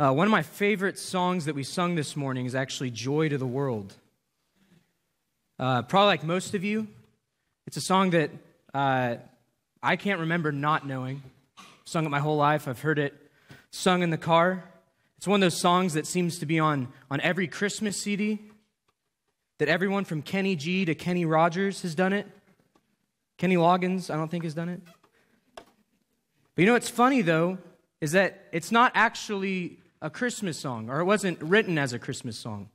Uh, one of my favorite songs that we sung this morning is actually Joy to the World. Uh, probably like most of you, it's a song that uh, I can't remember not knowing. I've sung it my whole life. I've heard it sung in the car. It's one of those songs that seems to be on, on every Christmas CD, that everyone from Kenny G to Kenny Rogers has done it. Kenny Loggins, I don't think, has done it. But you know what's funny, though, is that it's not actually a Christmas song, or it wasn't written as a Christmas song.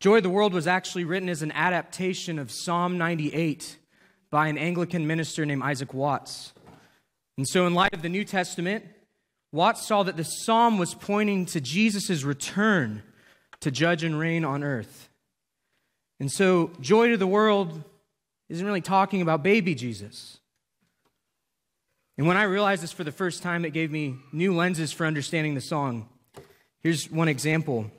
Joy of the World was actually written as an adaptation of Psalm 98 by an Anglican minister named Isaac Watts. And so, in light of the New Testament, Watts saw that the psalm was pointing to Jesus' return to judge and reign on earth. And so, Joy to the World isn't really talking about baby Jesus. And when I realized this for the first time, it gave me new lenses for understanding the song. Here's one example.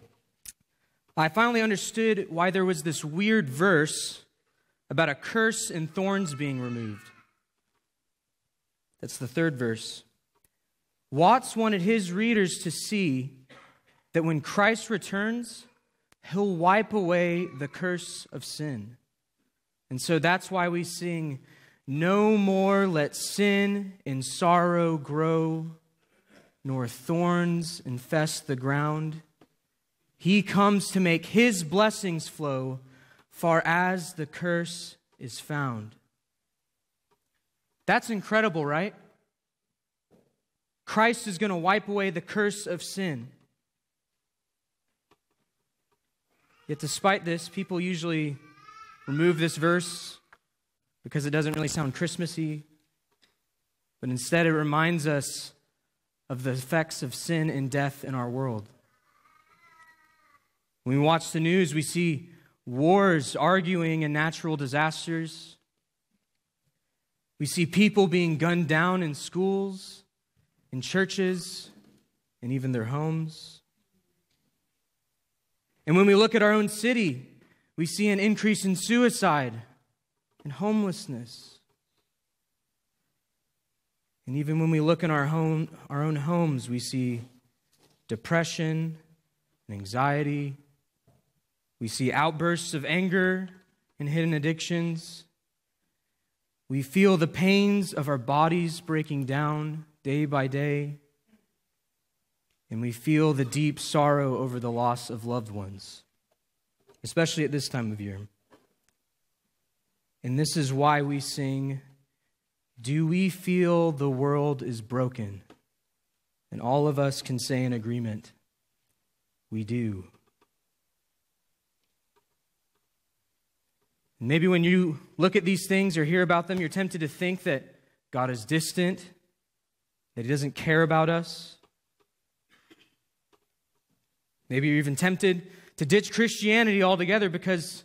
I finally understood why there was this weird verse about a curse and thorns being removed. That's the third verse. Watts wanted his readers to see that when Christ returns, he'll wipe away the curse of sin. And so that's why we sing, no more let sin and sorrow grow, nor thorns infest the ground. He comes to make his blessings flow far as the curse is found. That's incredible, right? Christ is going to wipe away the curse of sin. Yet, despite this, people usually remove this verse because it doesn't really sound Christmassy, but instead it reminds us of the effects of sin and death in our world. When we watch the news, we see wars, arguing, and natural disasters. We see people being gunned down in schools, in churches, and even their homes. And when we look at our own city, we see an increase in suicide and homelessness. And even when we look in our, home, our own homes, we see depression and anxiety. We see outbursts of anger and hidden addictions. We feel the pains of our bodies breaking down day by day. And we feel the deep sorrow over the loss of loved ones, especially at this time of year. And this is why we sing, Do we feel the world is broken? And all of us can say in agreement, We do. Maybe when you look at these things or hear about them, you're tempted to think that God is distant, that He doesn't care about us. Maybe you're even tempted to ditch Christianity altogether because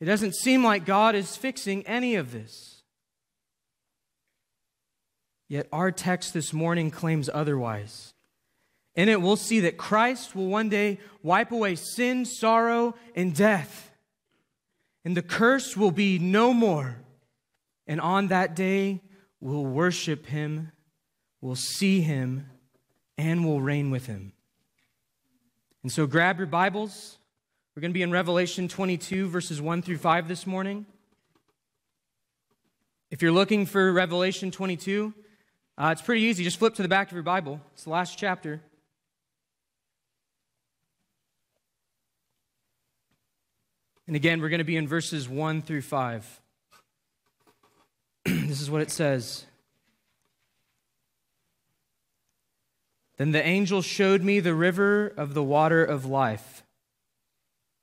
it doesn't seem like God is fixing any of this. Yet our text this morning claims otherwise. In it, we'll see that Christ will one day wipe away sin, sorrow, and death. And the curse will be no more. And on that day, we'll worship him, we'll see him, and we'll reign with him. And so grab your Bibles. We're going to be in Revelation 22, verses 1 through 5 this morning. If you're looking for Revelation 22, uh, it's pretty easy. Just flip to the back of your Bible, it's the last chapter. And again, we're going to be in verses 1 through 5. this is what it says. Then the angel showed me the river of the water of life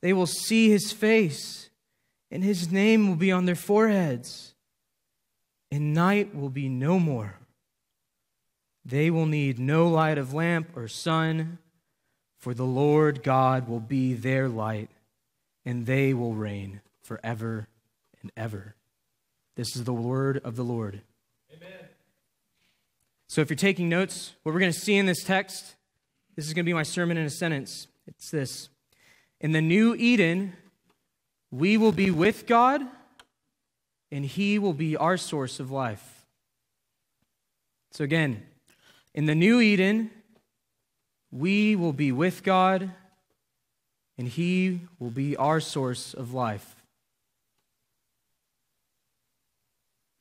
They will see his face, and his name will be on their foreheads, and night will be no more. They will need no light of lamp or sun, for the Lord God will be their light, and they will reign forever and ever. This is the word of the Lord. Amen. So, if you're taking notes, what we're going to see in this text, this is going to be my sermon in a sentence. It's this In the new Eden, we will be with God, and He will be our source of life. So, again, in the new Eden, we will be with God, and He will be our source of life.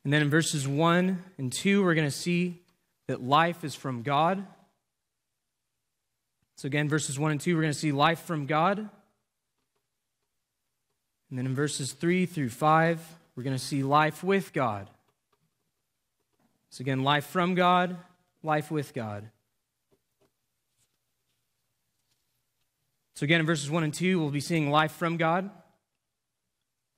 And then in verses 1 and 2, we're going to see that life is from God. So, again, verses 1 and 2, we're going to see life from God. And then in verses 3 through 5, we're going to see life with God. So, again, life from God, life with God. So, again, in verses 1 and 2, we'll be seeing life from God.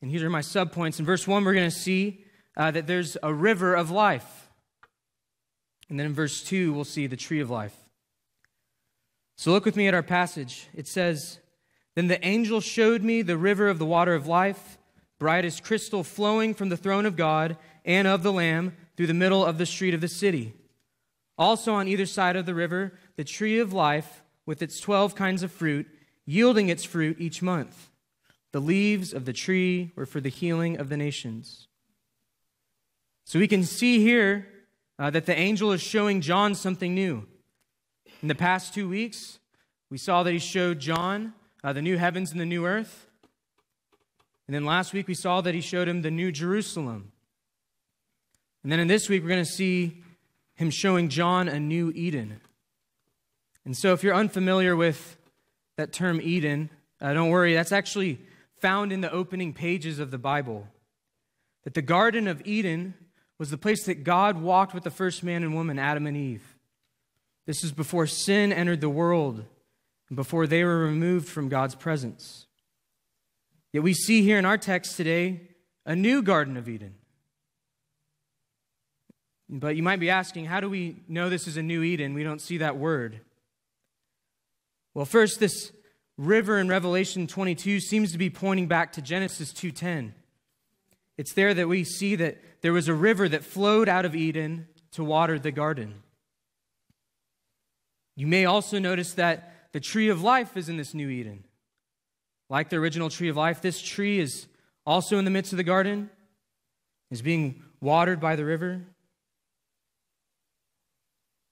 And here are my subpoints. In verse 1, we're going to see uh, that there's a river of life. And then in verse 2, we'll see the tree of life. So, look with me at our passage. It says, Then the angel showed me the river of the water of life, bright as crystal, flowing from the throne of God and of the Lamb through the middle of the street of the city. Also, on either side of the river, the tree of life with its 12 kinds of fruit, yielding its fruit each month. The leaves of the tree were for the healing of the nations. So we can see here uh, that the angel is showing John something new. In the past two weeks, we saw that he showed John uh, the new heavens and the new earth. And then last week, we saw that he showed him the new Jerusalem. And then in this week, we're going to see him showing John a new Eden. And so, if you're unfamiliar with that term Eden, uh, don't worry, that's actually found in the opening pages of the Bible. That the Garden of Eden was the place that God walked with the first man and woman, Adam and Eve. This is before sin entered the world before they were removed from God's presence. Yet we see here in our text today a new Garden of Eden. But you might be asking, how do we know this is a new Eden? We don't see that word. Well, first, this river in Revelation 22 seems to be pointing back to Genesis 2:10. It's there that we see that there was a river that flowed out of Eden to water the garden. You may also notice that the tree of life is in this new Eden. Like the original tree of life, this tree is also in the midst of the garden, is being watered by the river.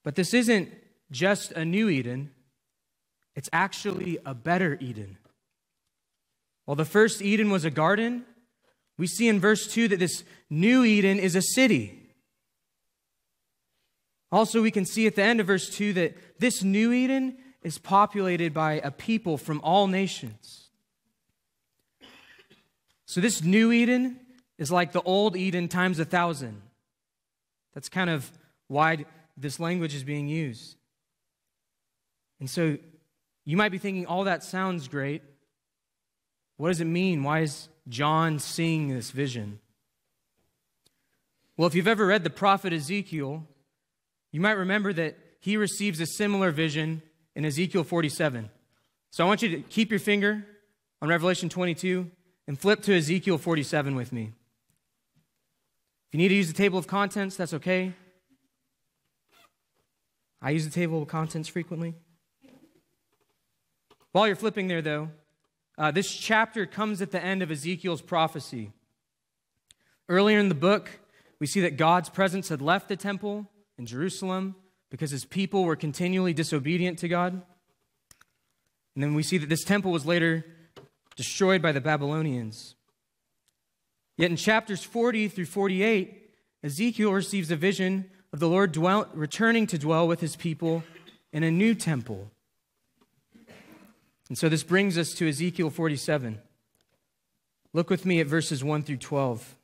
But this isn't just a new Eden, it's actually a better Eden. While the first Eden was a garden, we see in verse 2 that this new Eden is a city. Also, we can see at the end of verse 2 that this new Eden is populated by a people from all nations. So, this new Eden is like the old Eden times a thousand. That's kind of why this language is being used. And so you might be thinking, all that sounds great. What does it mean? Why is John seeing this vision? Well, if you've ever read the prophet Ezekiel, you might remember that he receives a similar vision in Ezekiel 47. So I want you to keep your finger on Revelation 22 and flip to Ezekiel 47 with me. If you need to use the table of contents, that's okay. I use the table of contents frequently. While you're flipping there, though, uh, this chapter comes at the end of Ezekiel's prophecy. Earlier in the book, we see that God's presence had left the temple in Jerusalem because his people were continually disobedient to God. And then we see that this temple was later destroyed by the Babylonians. Yet in chapters 40 through 48, Ezekiel receives a vision of the Lord dwell, returning to dwell with his people in a new temple. And so this brings us to Ezekiel 47. Look with me at verses 1 through 12.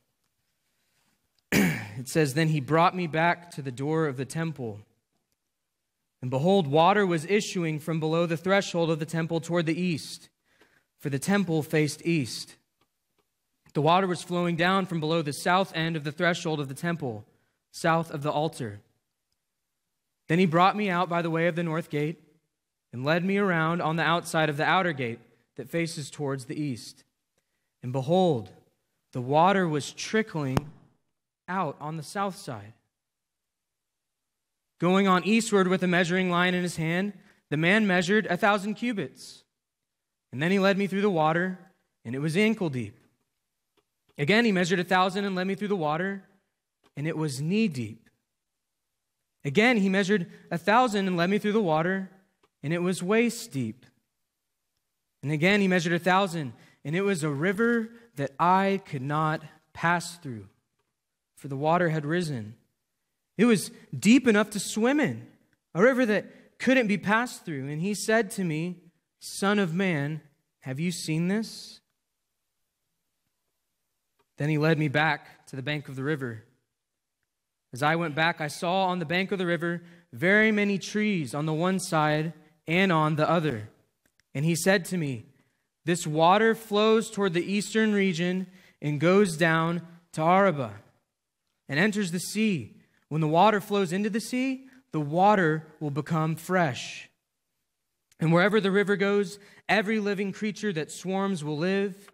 it says, Then he brought me back to the door of the temple. And behold, water was issuing from below the threshold of the temple toward the east, for the temple faced east. The water was flowing down from below the south end of the threshold of the temple south of the altar. Then he brought me out by the way of the north gate and led me around on the outside of the outer gate that faces towards the east. And behold, the water was trickling out on the south side. Going on eastward with a measuring line in his hand, the man measured a thousand cubits. And then he led me through the water, and it was ankle deep. Again, he measured a thousand and led me through the water, and it was knee deep. Again, he measured a thousand and led me through the water, and it was waist deep. And again, he measured a thousand, and it was a river that I could not pass through, for the water had risen. It was deep enough to swim in, a river that couldn't be passed through. And he said to me, Son of man, have you seen this? Then he led me back to the bank of the river. As I went back, I saw on the bank of the river very many trees on the one side and on the other. And he said to me, This water flows toward the eastern region and goes down to Arabah and enters the sea. When the water flows into the sea, the water will become fresh. And wherever the river goes, every living creature that swarms will live,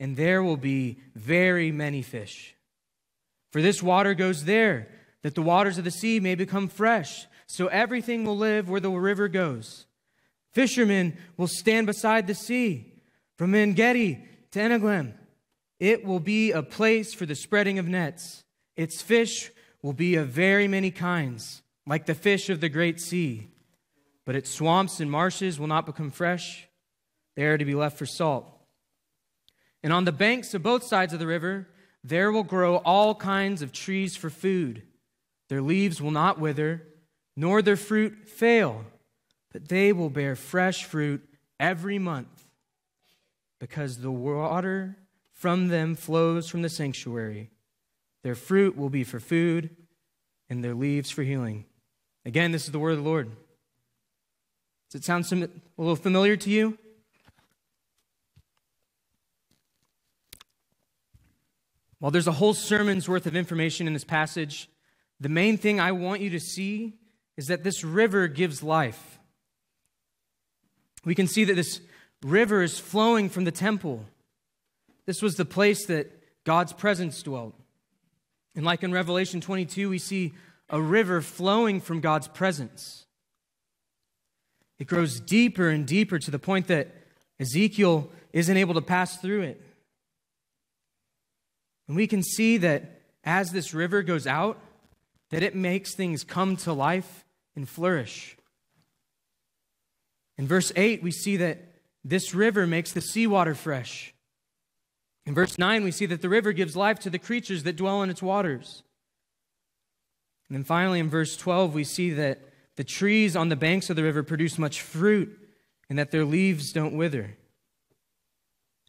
and there will be very many fish. For this water goes there, that the waters of the sea may become fresh, so everything will live where the river goes. Fishermen will stand beside the sea, from En Gedi to Eneglaim. It will be a place for the spreading of nets. Its fish will be of very many kinds, like the fish of the great sea. But its swamps and marshes will not become fresh. They are to be left for salt. And on the banks of both sides of the river, there will grow all kinds of trees for food. Their leaves will not wither, nor their fruit fail, but they will bear fresh fruit every month, because the water from them flows from the sanctuary. Their fruit will be for food, and their leaves for healing. Again, this is the word of the Lord. Does it sound a little familiar to you? While there's a whole sermon's worth of information in this passage, the main thing I want you to see is that this river gives life. We can see that this river is flowing from the temple. This was the place that God's presence dwelt. And like in Revelation 22, we see a river flowing from God's presence. It grows deeper and deeper to the point that Ezekiel isn't able to pass through it. And we can see that as this river goes out, that it makes things come to life and flourish. In verse 8, we see that this river makes the seawater fresh. In verse 9, we see that the river gives life to the creatures that dwell in its waters. And then finally, in verse 12, we see that the trees on the banks of the river produce much fruit and that their leaves don't wither.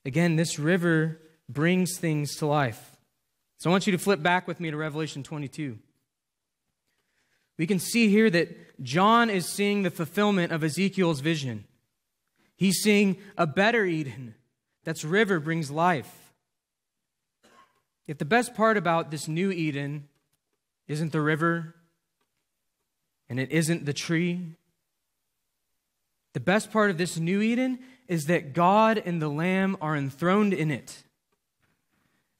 Again, this river brings things to life. So I want you to flip back with me to Revelation 22 we can see here that John is seeing the fulfillment of Ezekiel's vision. He's seeing a better Eden that's river brings life. If the best part about this new Eden isn't the river and it isn't the tree, the best part of this new Eden is that God and the Lamb are enthroned in it.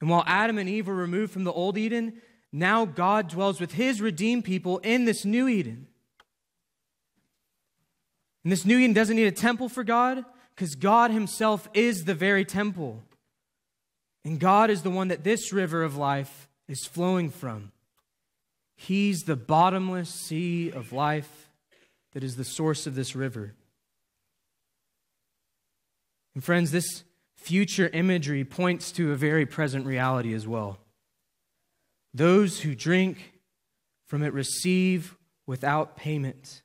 And while Adam and Eve were removed from the old Eden, now God dwells with his redeemed people in this new Eden. And this new Eden doesn't need a temple for God because God himself is the very temple. And God is the one that this river of life is flowing from. He's the bottomless sea of life that is the source of this river. And friends, this future imagery points to a very present reality as well. Those who drink from it receive without payment.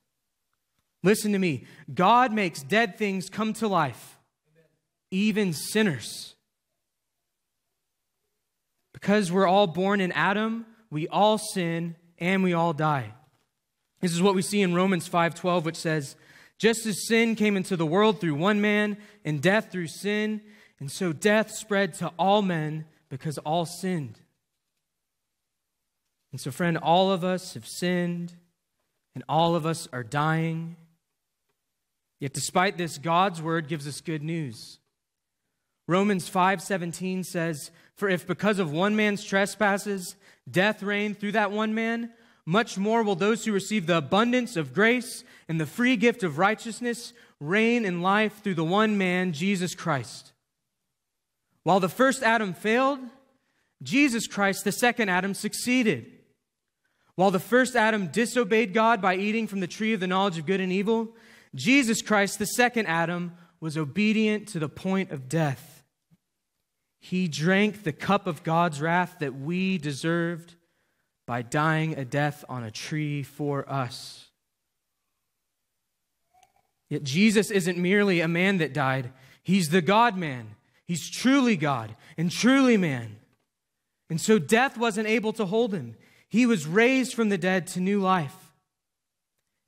Listen to me. God makes dead things come to life, even sinners. Because we're all born in Adam, we all sin and we all die. This is what we see in Romans 5:12 which says, "Just as sin came into the world through one man and death through sin, and so death spread to all men because all sinned." And so, friend, all of us have sinned and all of us are dying. Yet despite this, God's word gives us good news. Romans 5:17 says, "For if because of one man's trespasses death reigned through that one man, much more will those who receive the abundance of grace and the free gift of righteousness reign in life through the one man, Jesus Christ." While the first Adam failed, Jesus Christ, the second Adam, succeeded. While the first Adam disobeyed God by eating from the tree of the knowledge of good and evil, Jesus Christ, the second Adam, was obedient to the point of death. He drank the cup of God's wrath that we deserved by dying a death on a tree for us. Yet Jesus isn't merely a man that died, he's the God man. He's truly God and truly man. And so death wasn't able to hold him. He was raised from the dead to new life.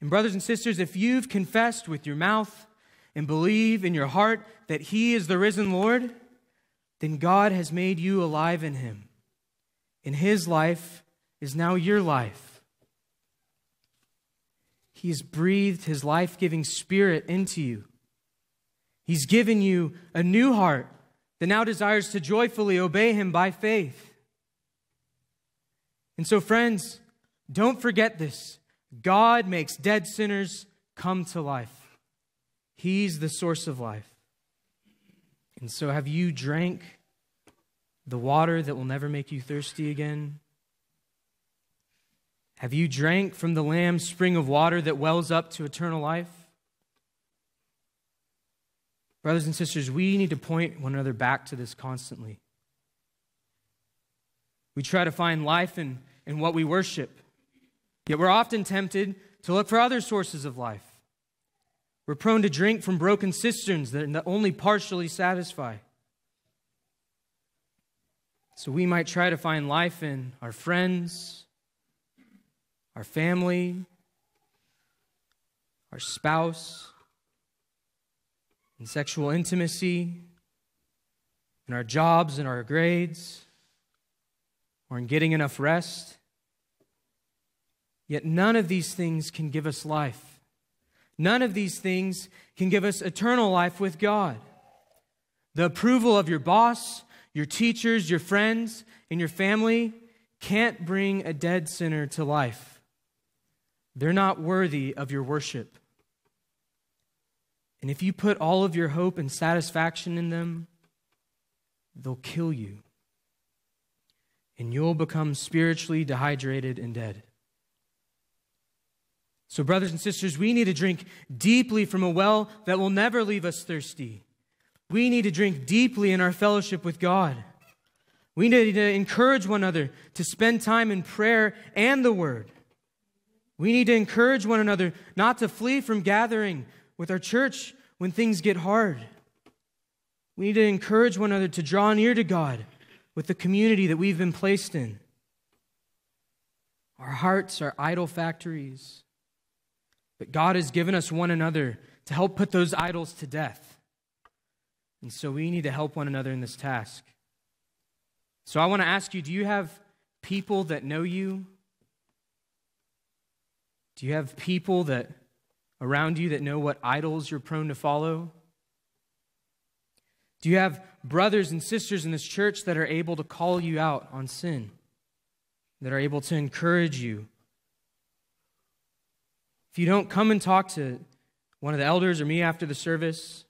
And, brothers and sisters, if you've confessed with your mouth and believe in your heart that He is the risen Lord, then God has made you alive in Him. And His life is now your life. He has breathed His life giving Spirit into you. He's given you a new heart that now desires to joyfully obey Him by faith. And so, friends, don't forget this. God makes dead sinners come to life. He's the source of life. And so, have you drank the water that will never make you thirsty again? Have you drank from the Lamb's spring of water that wells up to eternal life? Brothers and sisters, we need to point one another back to this constantly. We try to find life in in what we worship. Yet we're often tempted to look for other sources of life. We're prone to drink from broken cisterns that only partially satisfy. So we might try to find life in our friends, our family, our spouse, in sexual intimacy, in our jobs and our grades or in getting enough rest. Yet none of these things can give us life. None of these things can give us eternal life with God. The approval of your boss, your teachers, your friends, and your family can't bring a dead sinner to life. They're not worthy of your worship. And if you put all of your hope and satisfaction in them, they'll kill you and you'll become spiritually dehydrated and dead. So, brothers and sisters, we need to drink deeply from a well that will never leave us thirsty. We need to drink deeply in our fellowship with God. We need to encourage one another to spend time in prayer and the Word. We need to encourage one another not to flee from gathering with our church when things get hard. We need to encourage one another to draw near to God with the community that we've been placed in. Our hearts are idol factories. But God has given us one another to help put those idols to death. And so we need to help one another in this task. So I want to ask you do you have people that know you? Do you have people that around you that know what idols you're prone to follow? Do you have brothers and sisters in this church that are able to call you out on sin, that are able to encourage you? If you don't come and talk to one of the elders or me after the service,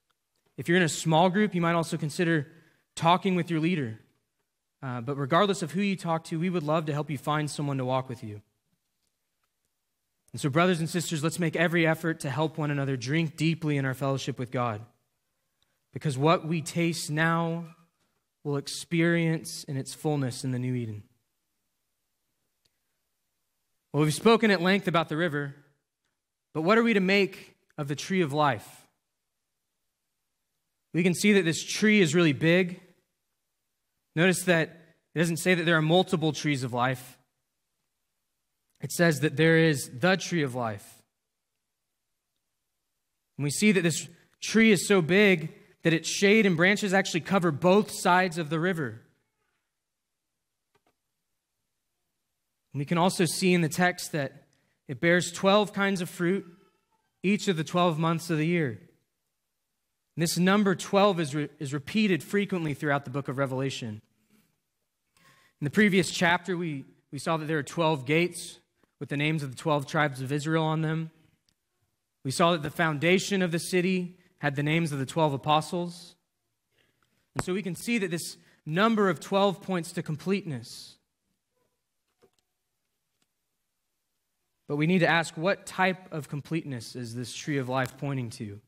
if you're in a small group, you might also consider talking with your leader. Uh, but regardless of who you talk to, we would love to help you find someone to walk with you. And so, brothers and sisters, let's make every effort to help one another drink deeply in our fellowship with God. Because what we taste now will experience in its fullness in the new Eden. Well, we've spoken at length about the river, but what are we to make of the tree of life? We can see that this tree is really big. Notice that it doesn't say that there are multiple trees of life, it says that there is the tree of life. And we see that this tree is so big that its shade and branches actually cover both sides of the river. we can also see in the text that it bears 12 kinds of fruit each of the 12 months of the year. And this number 12 is, re- is repeated frequently throughout the book of Revelation. In the previous chapter, we, we saw that there are 12 gates with the names of the 12 tribes of Israel on them. We saw that the foundation of the city had the names of the 12 apostles. And so we can see that this number of 12 points to completeness. But we need to ask what type of completeness is this tree of life pointing to?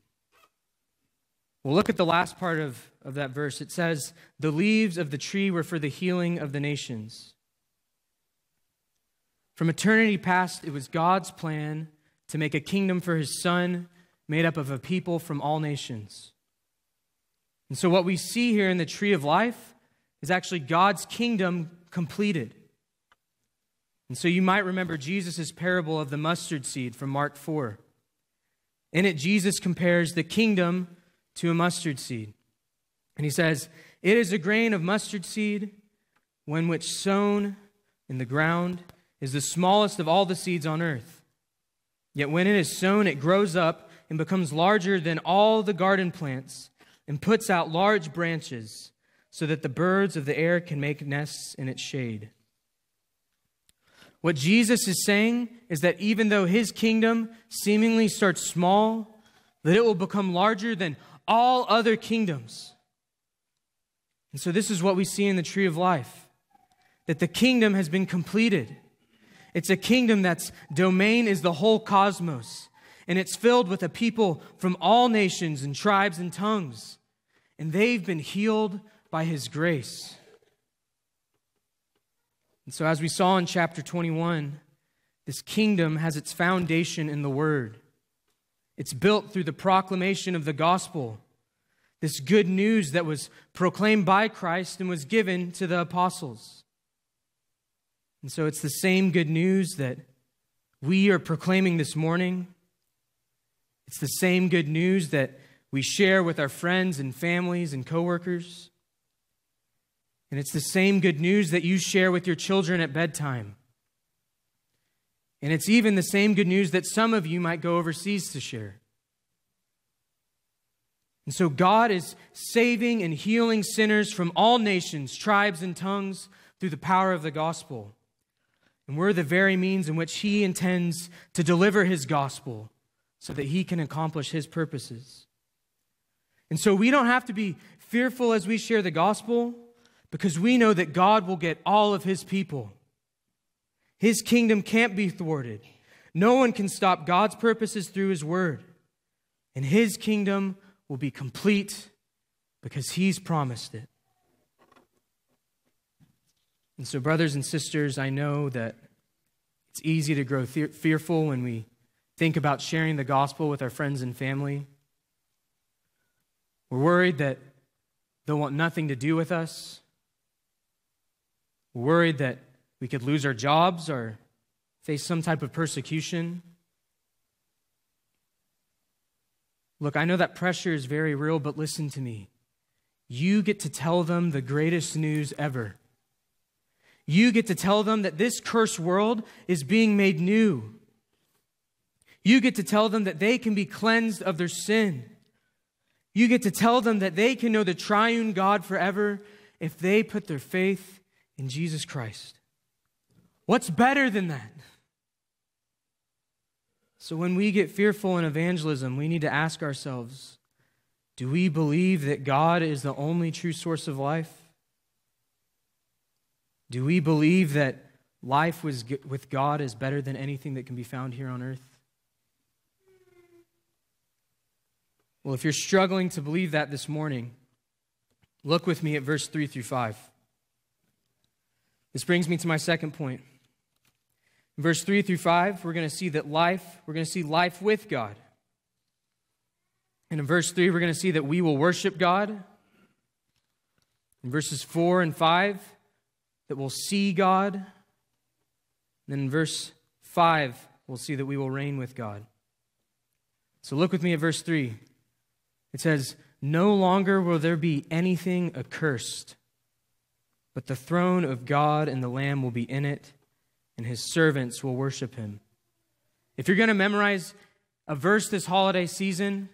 Well, look at the last part of, of that verse. It says, The leaves of the tree were for the healing of the nations. From eternity past, it was God's plan to make a kingdom for his son made up of a people from all nations. And so, what we see here in the tree of life is actually God's kingdom completed. And so, you might remember Jesus' parable of the mustard seed from Mark 4. In it, Jesus compares the kingdom to a mustard seed. And he says, It is a grain of mustard seed, when which sown in the ground is the smallest of all the seeds on earth. Yet when it is sown, it grows up and becomes larger than all the garden plants and puts out large branches so that the birds of the air can make nests in its shade. What Jesus is saying is that even though his kingdom seemingly starts small, that it will become larger than all other kingdoms. And so this is what we see in the tree of life that the kingdom has been completed. It's a kingdom that's domain is the whole cosmos, and it's filled with a people from all nations and tribes and tongues, and they've been healed by his grace. And so, as we saw in chapter 21, this kingdom has its foundation in the Word. It's built through the proclamation of the gospel, this good news that was proclaimed by Christ and was given to the apostles. And so it's the same good news that we are proclaiming this morning. It's the same good news that we share with our friends and families and coworkers. And it's the same good news that you share with your children at bedtime. And it's even the same good news that some of you might go overseas to share. And so God is saving and healing sinners from all nations, tribes, and tongues through the power of the gospel. And we're the very means in which He intends to deliver His gospel so that He can accomplish His purposes. And so we don't have to be fearful as we share the gospel because we know that God will get all of His people. His kingdom can't be thwarted. No one can stop God's purposes through His word. And His kingdom will be complete because He's promised it. And so, brothers and sisters, I know that it's easy to grow fe- fearful when we think about sharing the gospel with our friends and family. We're worried that they'll want nothing to do with us. Worried that we could lose our jobs or face some type of persecution. Look, I know that pressure is very real, but listen to me. You get to tell them the greatest news ever. You get to tell them that this cursed world is being made new. You get to tell them that they can be cleansed of their sin. You get to tell them that they can know the triune God forever if they put their faith in Jesus Christ. What's better than that? So, when we get fearful in evangelism, we need to ask ourselves do we believe that God is the only true source of life? Do we believe that life with God is better than anything that can be found here on earth? Well, if you're struggling to believe that this morning, look with me at verse 3 through 5. This brings me to my second point. In verse 3 through 5, we're going to see that life, we're going to see life with God. And in verse 3, we're going to see that we will worship God. In verses 4 and 5, that we'll see God. And then in verse 5, we'll see that we will reign with God. So look with me at verse 3. It says, No longer will there be anything accursed, but the throne of God and the Lamb will be in it, and his servants will worship him. If you're going to memorize a verse this holiday season,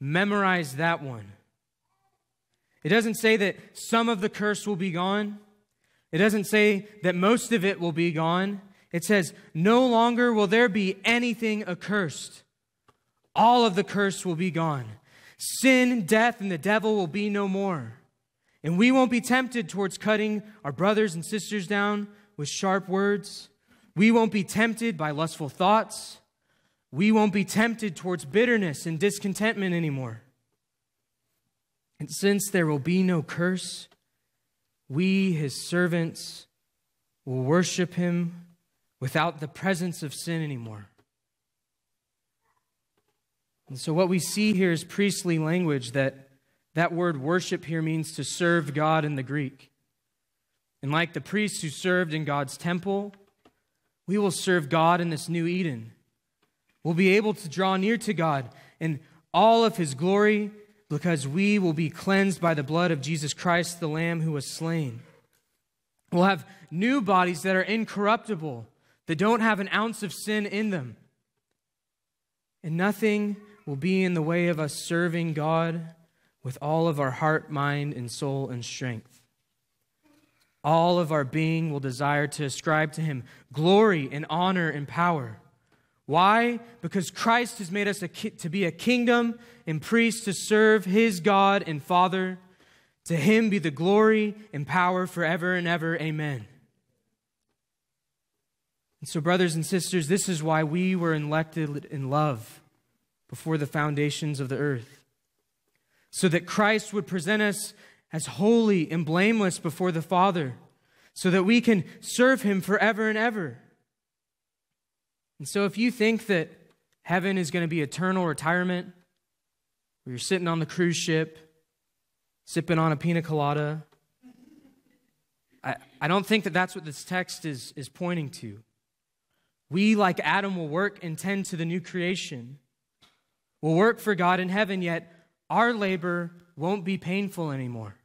memorize that one. It doesn't say that some of the curse will be gone. It doesn't say that most of it will be gone. It says, No longer will there be anything accursed. All of the curse will be gone. Sin, death, and the devil will be no more. And we won't be tempted towards cutting our brothers and sisters down with sharp words. We won't be tempted by lustful thoughts. We won't be tempted towards bitterness and discontentment anymore. And since there will be no curse, we, his servants, will worship him without the presence of sin anymore. And so, what we see here is priestly language that that word worship here means to serve God in the Greek. And like the priests who served in God's temple, we will serve God in this new Eden. We'll be able to draw near to God in all of his glory because we will be cleansed by the blood of Jesus Christ, the Lamb who was slain. We'll have new bodies that are incorruptible, that don't have an ounce of sin in them. And nothing will be in the way of us serving God with all of our heart, mind, and soul and strength. All of our being will desire to ascribe to Him glory and honor and power. Why? Because Christ has made us ki- to be a kingdom and priests to serve His God and Father. To Him be the glory and power forever and ever. Amen. And so, brothers and sisters, this is why we were elected in love before the foundations of the earth so that Christ would present us as holy and blameless before the Father, so that we can serve Him forever and ever. And so, if you think that heaven is going to be eternal retirement, where you're sitting on the cruise ship, sipping on a pina colada, I, I don't think that that's what this text is, is pointing to. We, like Adam, will work and tend to the new creation. We'll work for God in heaven, yet our labor won't be painful anymore.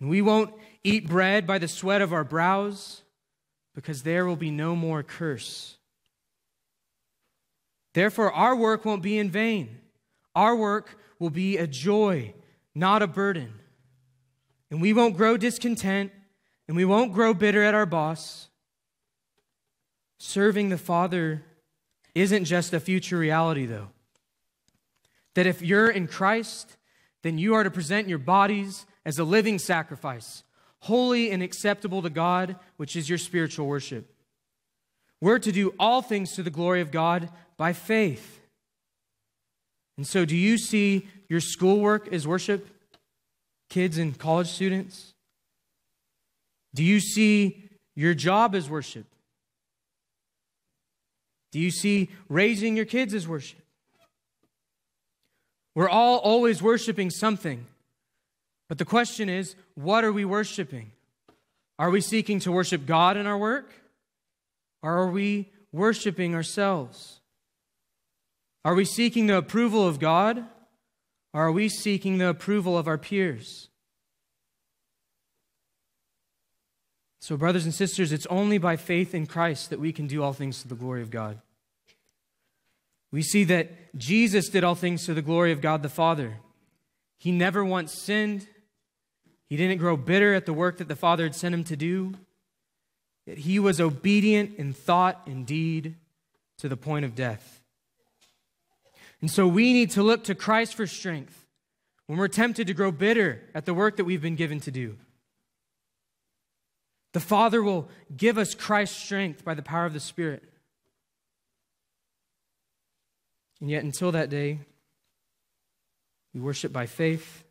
And we won't eat bread by the sweat of our brows because there will be no more curse. Therefore, our work won't be in vain. Our work will be a joy, not a burden. And we won't grow discontent and we won't grow bitter at our boss. Serving the Father isn't just a future reality, though. That if you're in Christ, then you are to present your bodies as a living sacrifice, holy and acceptable to God, which is your spiritual worship. We're to do all things to the glory of God by faith. And so, do you see your schoolwork as worship, kids and college students? Do you see your job as worship? Do you see raising your kids as worship? We're all always worshiping something. But the question is, what are we worshiping? Are we seeking to worship God in our work? Or are we worshiping ourselves? Are we seeking the approval of God? Or are we seeking the approval of our peers? So, brothers and sisters, it's only by faith in Christ that we can do all things to the glory of God. We see that Jesus did all things to the glory of God the Father. He never once sinned. He didn't grow bitter at the work that the Father had sent him to do. That he was obedient in thought and deed to the point of death. And so we need to look to Christ for strength when we're tempted to grow bitter at the work that we've been given to do. The Father will give us Christ's strength by the power of the Spirit. And yet, until that day, we worship by faith.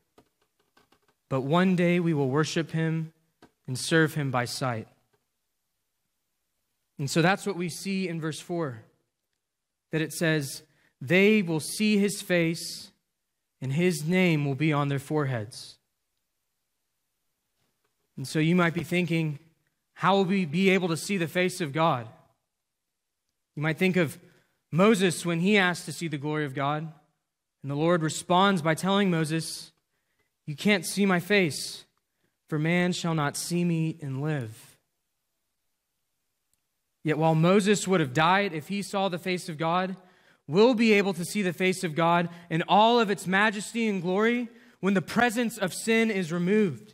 But one day we will worship him and serve him by sight. And so that's what we see in verse 4 that it says, They will see his face, and his name will be on their foreheads. And so you might be thinking, How will we be able to see the face of God? You might think of Moses, when he asked to see the glory of God, and the Lord responds by telling Moses, You can't see my face, for man shall not see me and live. Yet while Moses would have died if he saw the face of God, we'll be able to see the face of God in all of its majesty and glory when the presence of sin is removed.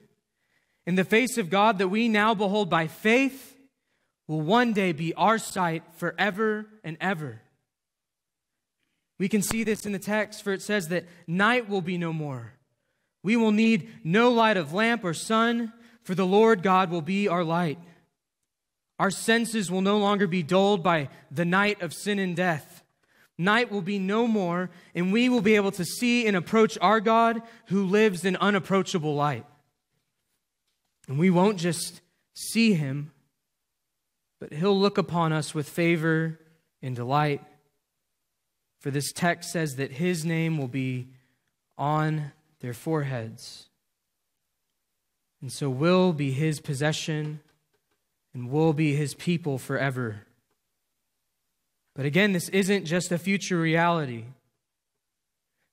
In the face of God that we now behold by faith will one day be our sight forever and ever. We can see this in the text, for it says that night will be no more. We will need no light of lamp or sun, for the Lord God will be our light. Our senses will no longer be dulled by the night of sin and death. Night will be no more, and we will be able to see and approach our God who lives in unapproachable light. And we won't just see him, but he'll look upon us with favor and delight. For this text says that his name will be on their foreheads. And so we'll be his possession and we'll be his people forever. But again, this isn't just a future reality.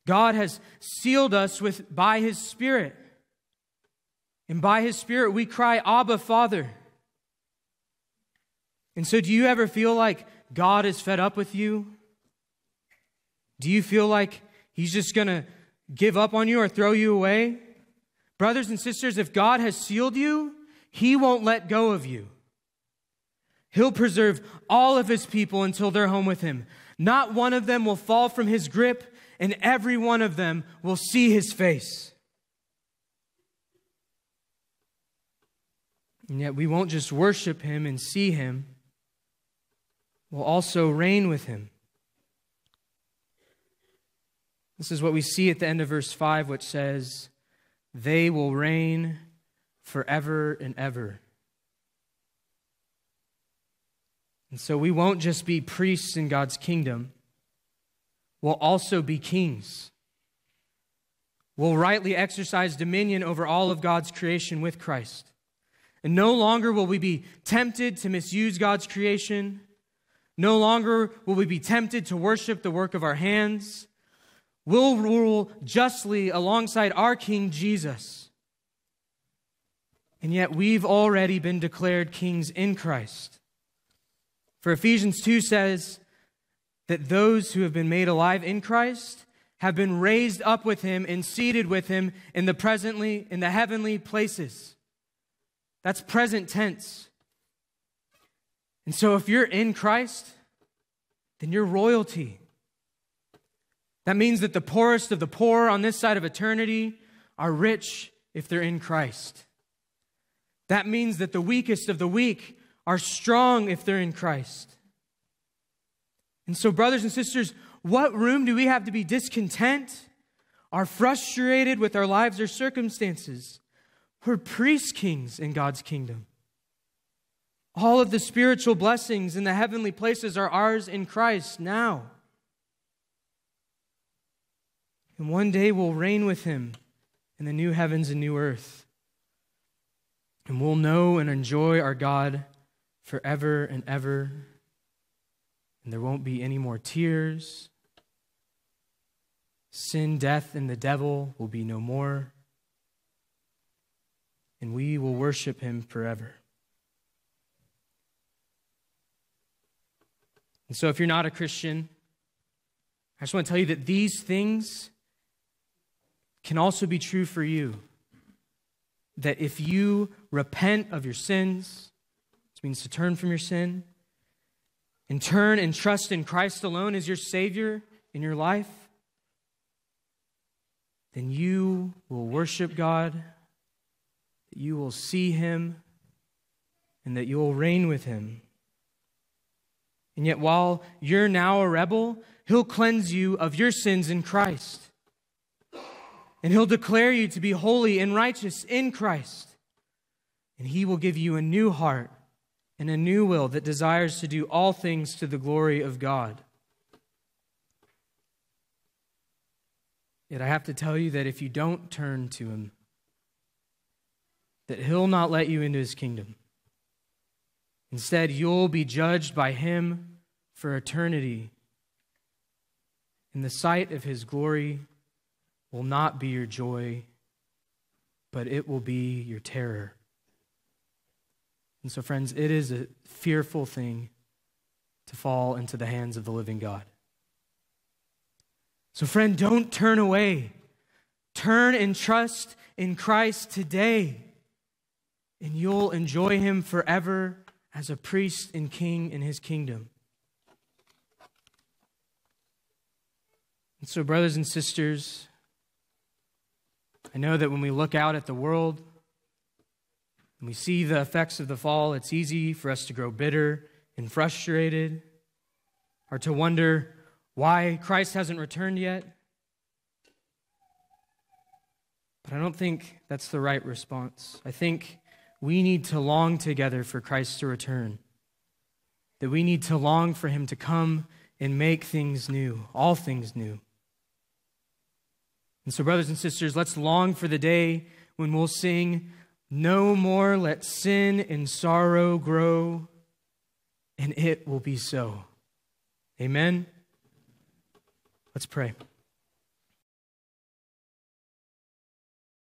God has sealed us with by his spirit. And by his spirit we cry abba father. And so do you ever feel like God is fed up with you? Do you feel like he's just going to give up on you or throw you away? Brothers and sisters, if God has sealed you, he won't let go of you. He'll preserve all of his people until they're home with him. Not one of them will fall from his grip, and every one of them will see his face. And yet, we won't just worship him and see him, we'll also reign with him. This is what we see at the end of verse 5, which says, They will reign forever and ever. And so we won't just be priests in God's kingdom, we'll also be kings. We'll rightly exercise dominion over all of God's creation with Christ. And no longer will we be tempted to misuse God's creation. No longer will we be tempted to worship the work of our hands. We'll rule justly alongside our King Jesus. And yet we've already been declared kings in Christ. For Ephesians 2 says that those who have been made alive in Christ have been raised up with him and seated with him in the presently in the heavenly places. That's present tense. And so if you're in Christ, then you're royalty. That means that the poorest of the poor on this side of eternity are rich if they're in Christ. That means that the weakest of the weak are strong if they're in Christ. And so, brothers and sisters, what room do we have to be discontent, are frustrated with our lives or circumstances? We're priest kings in God's kingdom. All of the spiritual blessings in the heavenly places are ours in Christ now. And one day we'll reign with him in the new heavens and new earth. And we'll know and enjoy our God forever and ever. And there won't be any more tears. Sin, death, and the devil will be no more. And we will worship him forever. And so, if you're not a Christian, I just want to tell you that these things can also be true for you. That if you repent of your sins, which means to turn from your sin and turn and trust in Christ alone as your Savior in your life, then you will worship God, that you will see Him, and that you will reign with Him. And yet, while you're now a rebel, He'll cleanse you of your sins in Christ. And He'll declare you to be holy and righteous in Christ. And He will give you a new heart and a new will that desires to do all things to the glory of God. Yet I have to tell you that if you don't turn to Him, that He'll not let you into His kingdom. Instead, you'll be judged by Him for eternity. in the sight of His glory will not be your joy, but it will be your terror. And so, friends, it is a fearful thing to fall into the hands of the living God. So, friend, don't turn away. Turn and trust in Christ today, and you'll enjoy him forever as a priest and king in his kingdom. And so, brothers and sisters, I know that when we look out at the world and we see the effects of the fall, it's easy for us to grow bitter and frustrated or to wonder why Christ hasn't returned yet. But I don't think that's the right response. I think we need to long together for Christ to return, that we need to long for him to come and make things new, all things new. And so, brothers and sisters, let's long for the day when we'll sing, No more let sin and sorrow grow, and it will be so. Amen. Let's pray.